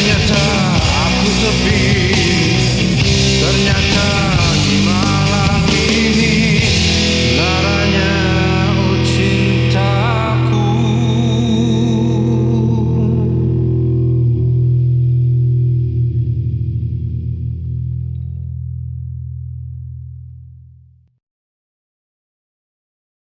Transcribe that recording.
ternyata aku sepi